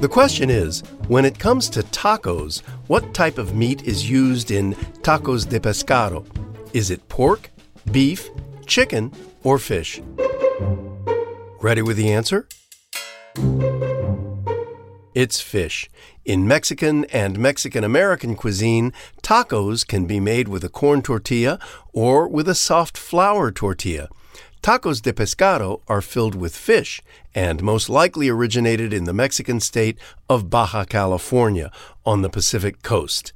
The question is when it comes to tacos, what type of meat is used in tacos de pescado? Is it pork, beef, chicken, or fish? Ready with the answer? It's fish. In Mexican and Mexican American cuisine, tacos can be made with a corn tortilla or with a soft flour tortilla. Tacos de pescado are filled with fish and most likely originated in the Mexican state of Baja California on the Pacific coast.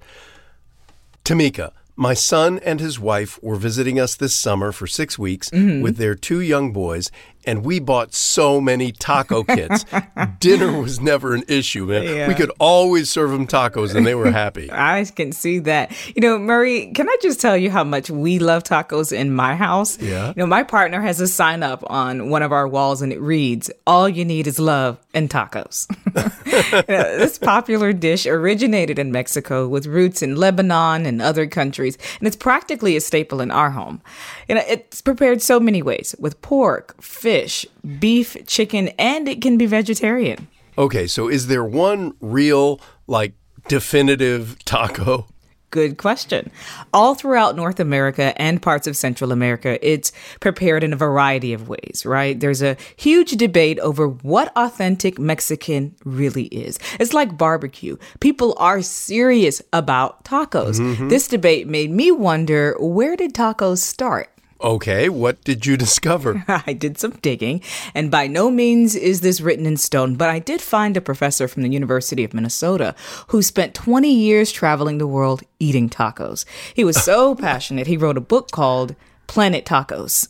Tamika, my son and his wife were visiting us this summer for six weeks mm-hmm. with their two young boys, and we bought so many taco kits. Dinner was never an issue, man. Yeah. We could always serve them tacos, and they were happy. I can see that. You know, Murray, can I just tell you how much we love tacos in my house? Yeah. You know, my partner has a sign up on one of our walls and it reads, All you need is love and tacos. You know, this popular dish originated in Mexico with roots in Lebanon and other countries, and it's practically a staple in our home. You know, it's prepared so many ways with pork, fish, beef, chicken, and it can be vegetarian. Okay, so is there one real, like, definitive taco? Good question. All throughout North America and parts of Central America, it's prepared in a variety of ways, right? There's a huge debate over what authentic Mexican really is. It's like barbecue. People are serious about tacos. Mm-hmm. This debate made me wonder where did tacos start? Okay, what did you discover? I did some digging, and by no means is this written in stone, but I did find a professor from the University of Minnesota who spent 20 years traveling the world eating tacos. He was so passionate, he wrote a book called Planet Tacos.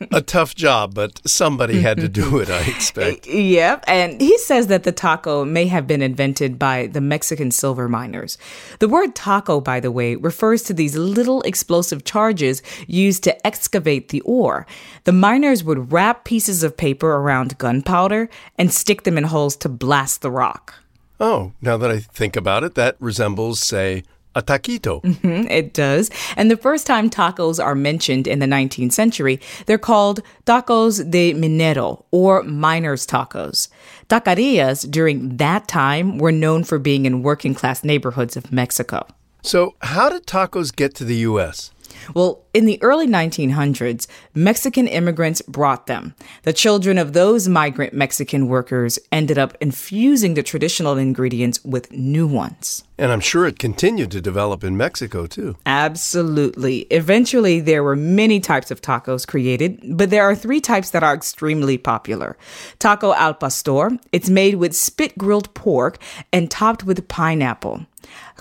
A tough job, but somebody had to do it, I expect. Yep. And he says that the taco may have been invented by the Mexican silver miners. The word taco, by the way, refers to these little explosive charges used to excavate the ore. The miners would wrap pieces of paper around gunpowder and stick them in holes to blast the rock. Oh, now that I think about it, that resembles, say, a taquito. Mhm, It does. And the first time tacos are mentioned in the 19th century, they're called tacos de minero or miners' tacos. Taquerias during that time were known for being in working class neighborhoods of Mexico. So, how did tacos get to the U.S.? Well, in the early 1900s, Mexican immigrants brought them. The children of those migrant Mexican workers ended up infusing the traditional ingredients with new ones. And I'm sure it continued to develop in Mexico, too. Absolutely. Eventually, there were many types of tacos created, but there are three types that are extremely popular. Taco al pastor, it's made with spit grilled pork and topped with pineapple.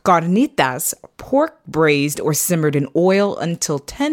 Carnitas, pork braised or simmered in oil until tender,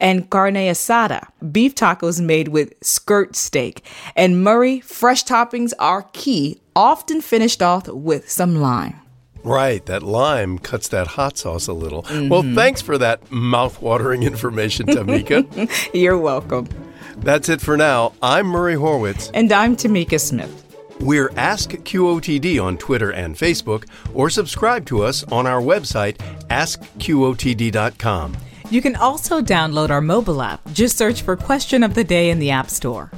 and carne asada, beef tacos made with skirt steak. And Murray, fresh toppings are key, often finished off with some lime. Right, that lime cuts that hot sauce a little. Well, mm-hmm. thanks for that mouth-watering information, Tamika. You're welcome. That's it for now. I'm Murray Horwitz. And I'm Tamika Smith. We're Ask QOTD on Twitter and Facebook, or subscribe to us on our website, askqotd.com. You can also download our mobile app. Just search for Question of the Day in the App Store.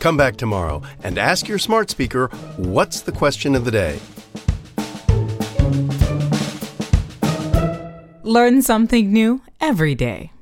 Come back tomorrow and ask your smart speaker, what's the question of the day? Learn something new every day.